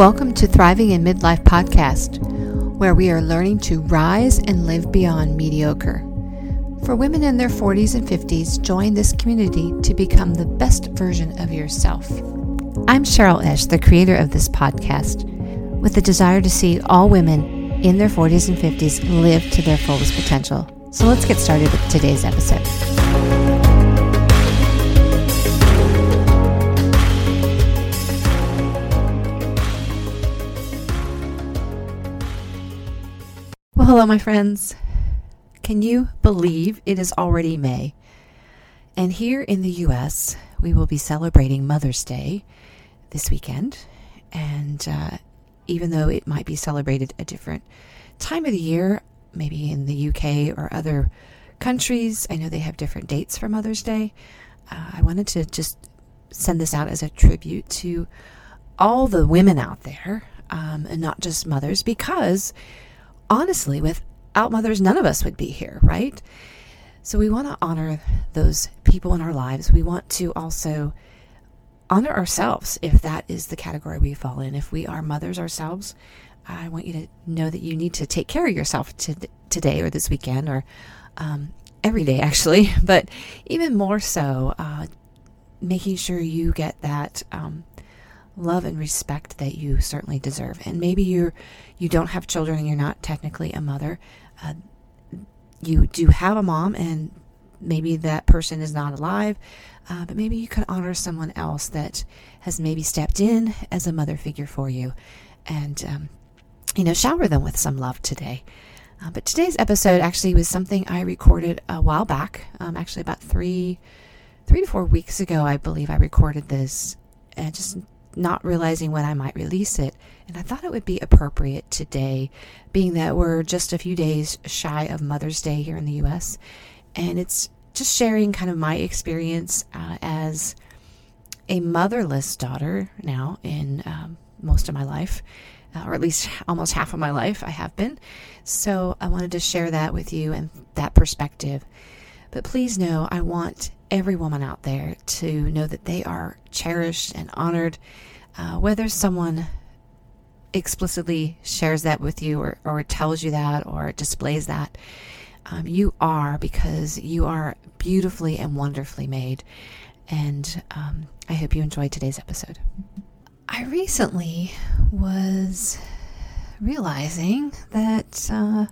Welcome to Thriving in Midlife podcast, where we are learning to rise and live beyond mediocre. For women in their 40s and 50s, join this community to become the best version of yourself. I'm Cheryl Esch, the creator of this podcast, with the desire to see all women in their 40s and 50s live to their fullest potential. So let's get started with today's episode. Hello, my friends. Can you believe it is already May? And here in the US, we will be celebrating Mother's Day this weekend. And uh, even though it might be celebrated a different time of the year, maybe in the UK or other countries, I know they have different dates for Mother's Day. Uh, I wanted to just send this out as a tribute to all the women out there, um, and not just mothers, because honestly, without mothers, none of us would be here, right? So we want to honor those people in our lives. We want to also honor ourselves if that is the category we fall in. If we are mothers ourselves, I want you to know that you need to take care of yourself to, today or this weekend or um, every day, actually. But even more so, uh, making sure you get that um, love and respect that you certainly deserve. And maybe you're you don't have children and you're not technically a mother. Uh, you do have a mom, and maybe that person is not alive, uh, but maybe you can honor someone else that has maybe stepped in as a mother figure for you, and um, you know shower them with some love today. Uh, but today's episode actually was something I recorded a while back, um, actually about three, three to four weeks ago, I believe I recorded this, and just not realizing when I might release it. And I thought it would be appropriate today, being that we're just a few days shy of Mother's Day here in the US. And it's just sharing kind of my experience uh, as a motherless daughter now in um, most of my life, uh, or at least almost half of my life I have been. So I wanted to share that with you and that perspective. But please know I want every woman out there to know that they are cherished and honored, uh, whether someone explicitly shares that with you or, or tells you that or displays that. Um, you are because you are beautifully and wonderfully made. And um, I hope you enjoyed today's episode. I recently was realizing that uh,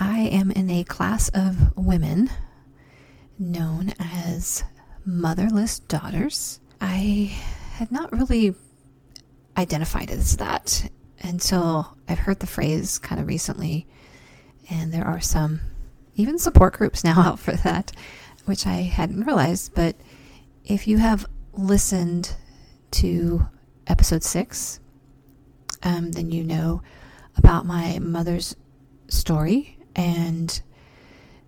I am in a class of women known as motherless daughters. I had not really identified as that until I've heard the phrase kind of recently, and there are some even support groups now out for that, which I hadn't realized. But if you have listened to episode six, um, then you know about my mother's story and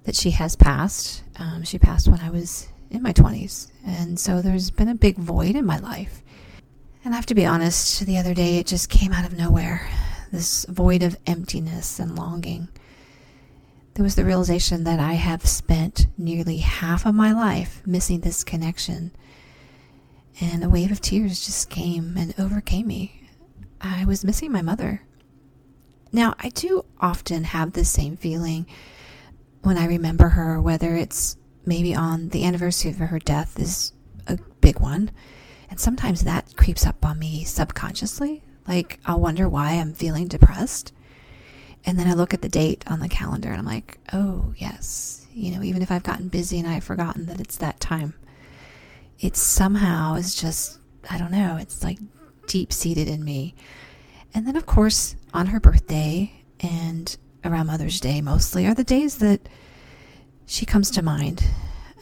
that she has passed. Um, she passed when I was in my 20s. And so there's been a big void in my life. And I have to be honest, the other day it just came out of nowhere this void of emptiness and longing. There was the realization that I have spent nearly half of my life missing this connection. And a wave of tears just came and overcame me. I was missing my mother. Now, I do often have the same feeling when I remember her, whether it's maybe on the anniversary of her death is a big one. And sometimes that creeps up on me subconsciously. Like, I'll wonder why I'm feeling depressed. And then I look at the date on the calendar and I'm like, oh, yes. You know, even if I've gotten busy and I've forgotten that it's that time, it somehow is just, I don't know, it's like deep seated in me. And then, of course, on her birthday and around Mother's Day mostly are the days that she comes to mind.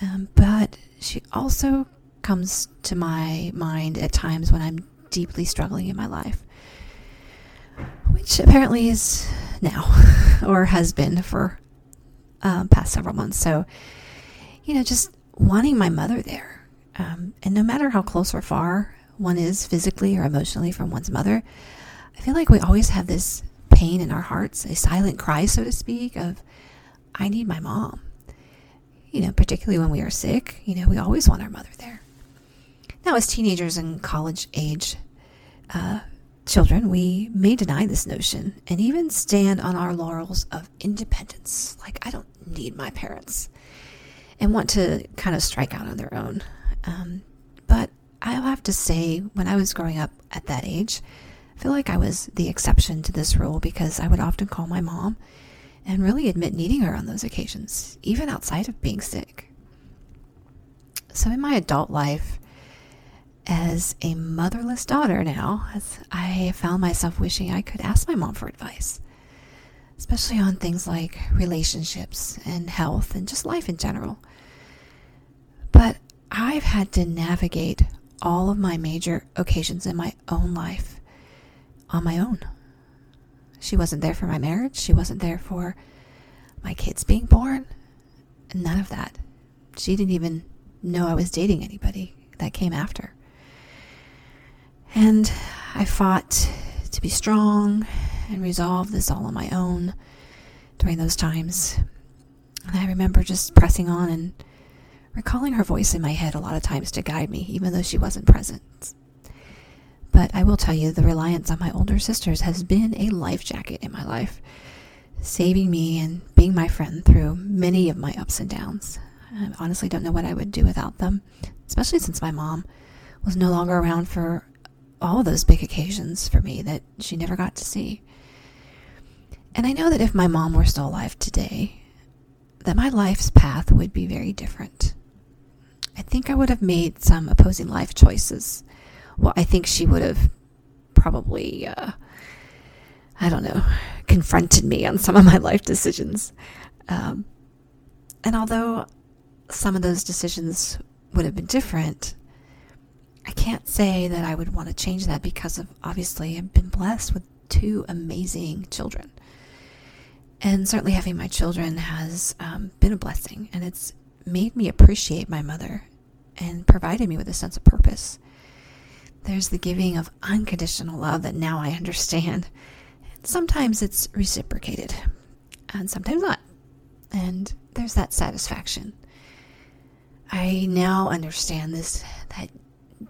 Um, but she also comes to my mind at times when I'm deeply struggling in my life, which apparently is now or has been for um, past several months. So, you know, just wanting my mother there. Um, and no matter how close or far one is physically or emotionally from one's mother, I feel like we always have this pain in our hearts, a silent cry, so to speak, of, I need my mom. You know, particularly when we are sick, you know, we always want our mother there. Now, as teenagers and college age uh, children, we may deny this notion and even stand on our laurels of independence. Like, I don't need my parents, and want to kind of strike out on their own. Um, but I'll have to say, when I was growing up at that age, feel like I was the exception to this rule because I would often call my mom and really admit needing her on those occasions, even outside of being sick. So, in my adult life, as a motherless daughter now, I found myself wishing I could ask my mom for advice, especially on things like relationships and health and just life in general. But I've had to navigate all of my major occasions in my own life on my own. She wasn't there for my marriage. She wasn't there for my kids being born. None of that. She didn't even know I was dating anybody that came after. And I fought to be strong and resolve this all on my own during those times. And I remember just pressing on and recalling her voice in my head a lot of times to guide me, even though she wasn't present. But I will tell you, the reliance on my older sisters has been a life jacket in my life, saving me and being my friend through many of my ups and downs. I honestly don't know what I would do without them, especially since my mom was no longer around for all those big occasions for me that she never got to see. And I know that if my mom were still alive today, that my life's path would be very different. I think I would have made some opposing life choices. Well, I think she would have probably, uh, I don't know, confronted me on some of my life decisions. Um, and although some of those decisions would have been different, I can't say that I would want to change that because of obviously I've been blessed with two amazing children. And certainly having my children has um, been a blessing and it's made me appreciate my mother and provided me with a sense of purpose. There's the giving of unconditional love that now I understand. Sometimes it's reciprocated and sometimes not. And there's that satisfaction. I now understand this that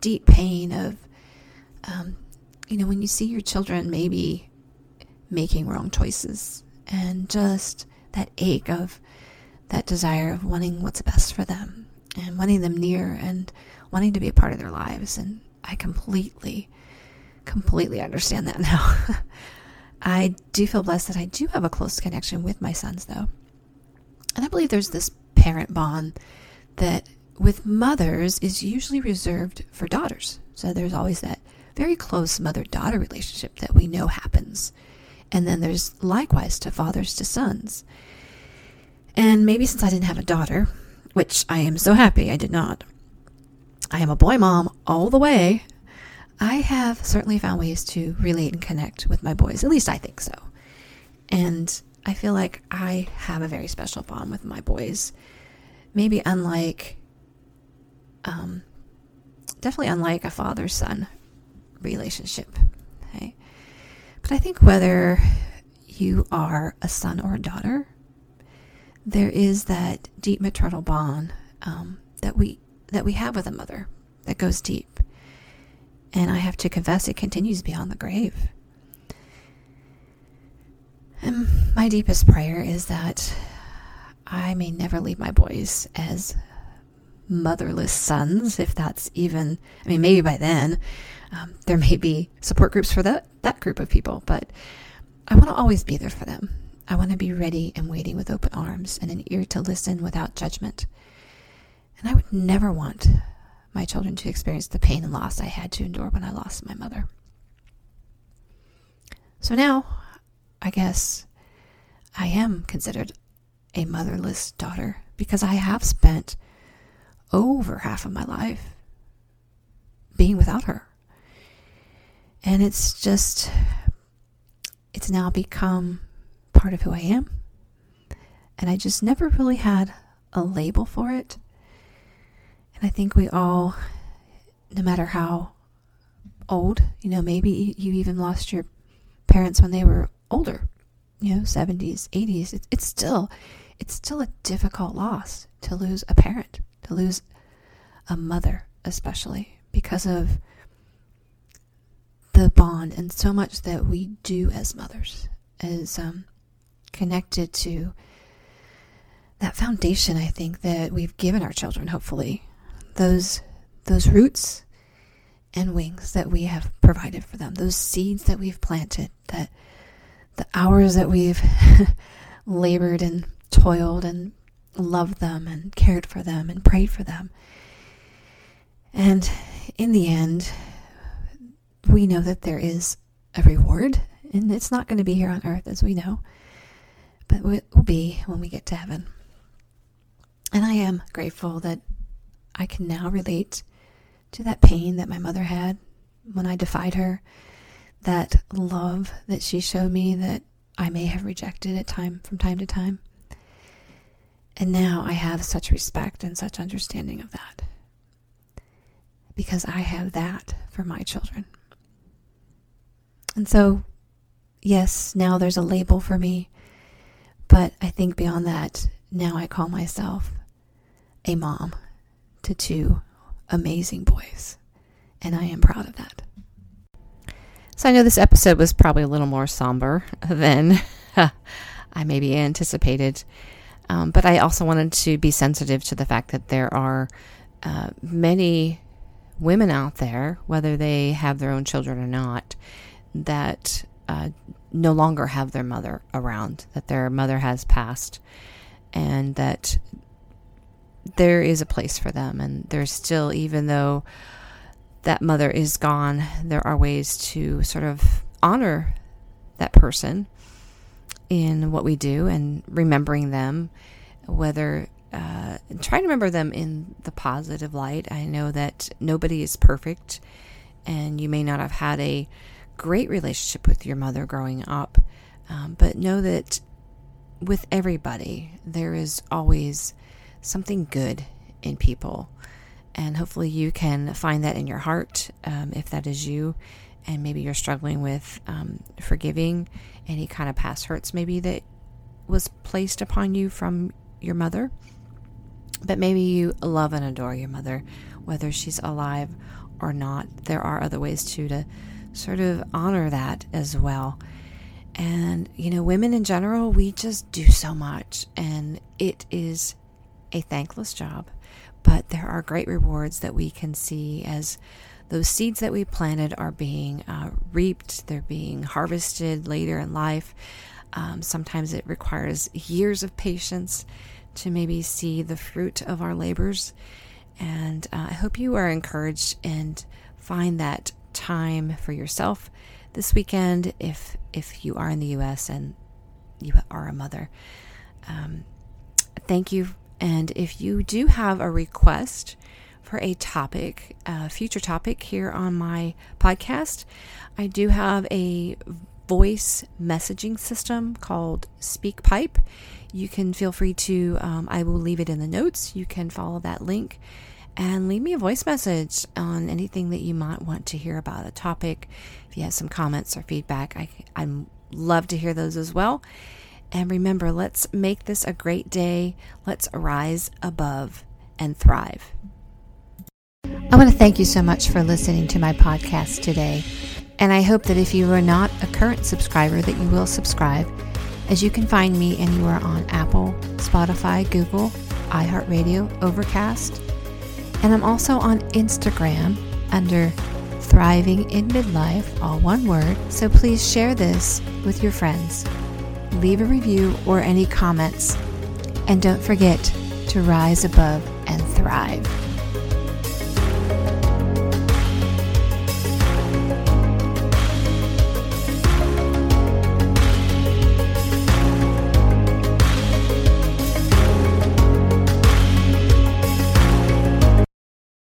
deep pain of, um, you know, when you see your children maybe making wrong choices and just that ache of that desire of wanting what's best for them and wanting them near and wanting to be a part of their lives. And I completely, completely understand that now. I do feel blessed that I do have a close connection with my sons, though. And I believe there's this parent bond that with mothers is usually reserved for daughters. So there's always that very close mother daughter relationship that we know happens. And then there's likewise to fathers to sons. And maybe since I didn't have a daughter, which I am so happy I did not, I am a boy mom all the way. I have certainly found ways to relate and connect with my boys. At least I think so. And I feel like I have a very special bond with my boys. Maybe unlike um, definitely unlike a father son relationship. Okay? But I think whether you are a son or a daughter, there is that deep maternal bond um, that we that we have with a mother that goes deep. And I have to confess, it continues beyond the grave. And my deepest prayer is that I may never leave my boys as motherless sons, if that's even, I mean, maybe by then um, there may be support groups for that, that group of people, but I want to always be there for them. I want to be ready and waiting with open arms and an ear to listen without judgment. And I would never want my children to experience the pain and loss I had to endure when I lost my mother. So now, I guess I am considered a motherless daughter because I have spent over half of my life being without her. And it's just, it's now become part of who I am. And I just never really had a label for it. And I think we all, no matter how old, you know, maybe you even lost your parents when they were older, you know, 70s, 80s, it's, it's still, it's still a difficult loss to lose a parent to lose a mother, especially because of the bond and so much that we do as mothers is um, connected to that foundation I think that we've given our children hopefully those those roots and wings that we have provided for them those seeds that we've planted that the hours that we've labored and toiled and loved them and cared for them and prayed for them. And in the end we know that there is a reward and it's not going to be here on earth as we know but it will be when we get to heaven. And I am grateful that I can now relate to that pain that my mother had when I defied her, that love that she showed me that I may have rejected at time from time to time. And now I have such respect and such understanding of that. Because I have that for my children. And so, yes, now there's a label for me. But I think beyond that, now I call myself a mom to two amazing boys. And I am proud of that. So I know this episode was probably a little more somber than I maybe anticipated. Um, but I also wanted to be sensitive to the fact that there are uh, many women out there, whether they have their own children or not, that uh, no longer have their mother around, that their mother has passed, and that there is a place for them. And there's still, even though that mother is gone, there are ways to sort of honor that person in what we do and remembering them, whether uh, try to remember them in the positive light. I know that nobody is perfect, and you may not have had a great relationship with your mother growing up, um, but know that with everybody, there is always something good in people. And hopefully, you can find that in your heart um, if that is you. And maybe you're struggling with um, forgiving any kind of past hurts, maybe that was placed upon you from your mother. But maybe you love and adore your mother, whether she's alive or not. There are other ways too to sort of honor that as well. And, you know, women in general, we just do so much. And it is a thankless job, but there are great rewards that we can see as those seeds that we planted are being uh, reaped, they're being harvested later in life. Um, sometimes it requires years of patience to maybe see the fruit of our labors. And uh, I hope you are encouraged and find that time for yourself this weekend if if you are in the U.S. and you are a mother. Um, thank you and if you do have a request for a topic, a future topic here on my podcast, I do have a voice messaging system called SpeakPipe. You can feel free to, um, I will leave it in the notes. You can follow that link and leave me a voice message on anything that you might want to hear about a topic. If you have some comments or feedback, I, I'd love to hear those as well. And remember, let's make this a great day. Let's rise above and thrive. I want to thank you so much for listening to my podcast today. And I hope that if you are not a current subscriber, that you will subscribe, as you can find me anywhere on Apple, Spotify, Google, iHeartRadio, Overcast. And I'm also on Instagram under Thriving in Midlife, all one word. So please share this with your friends leave a review or any comments. And don't forget to rise above and thrive.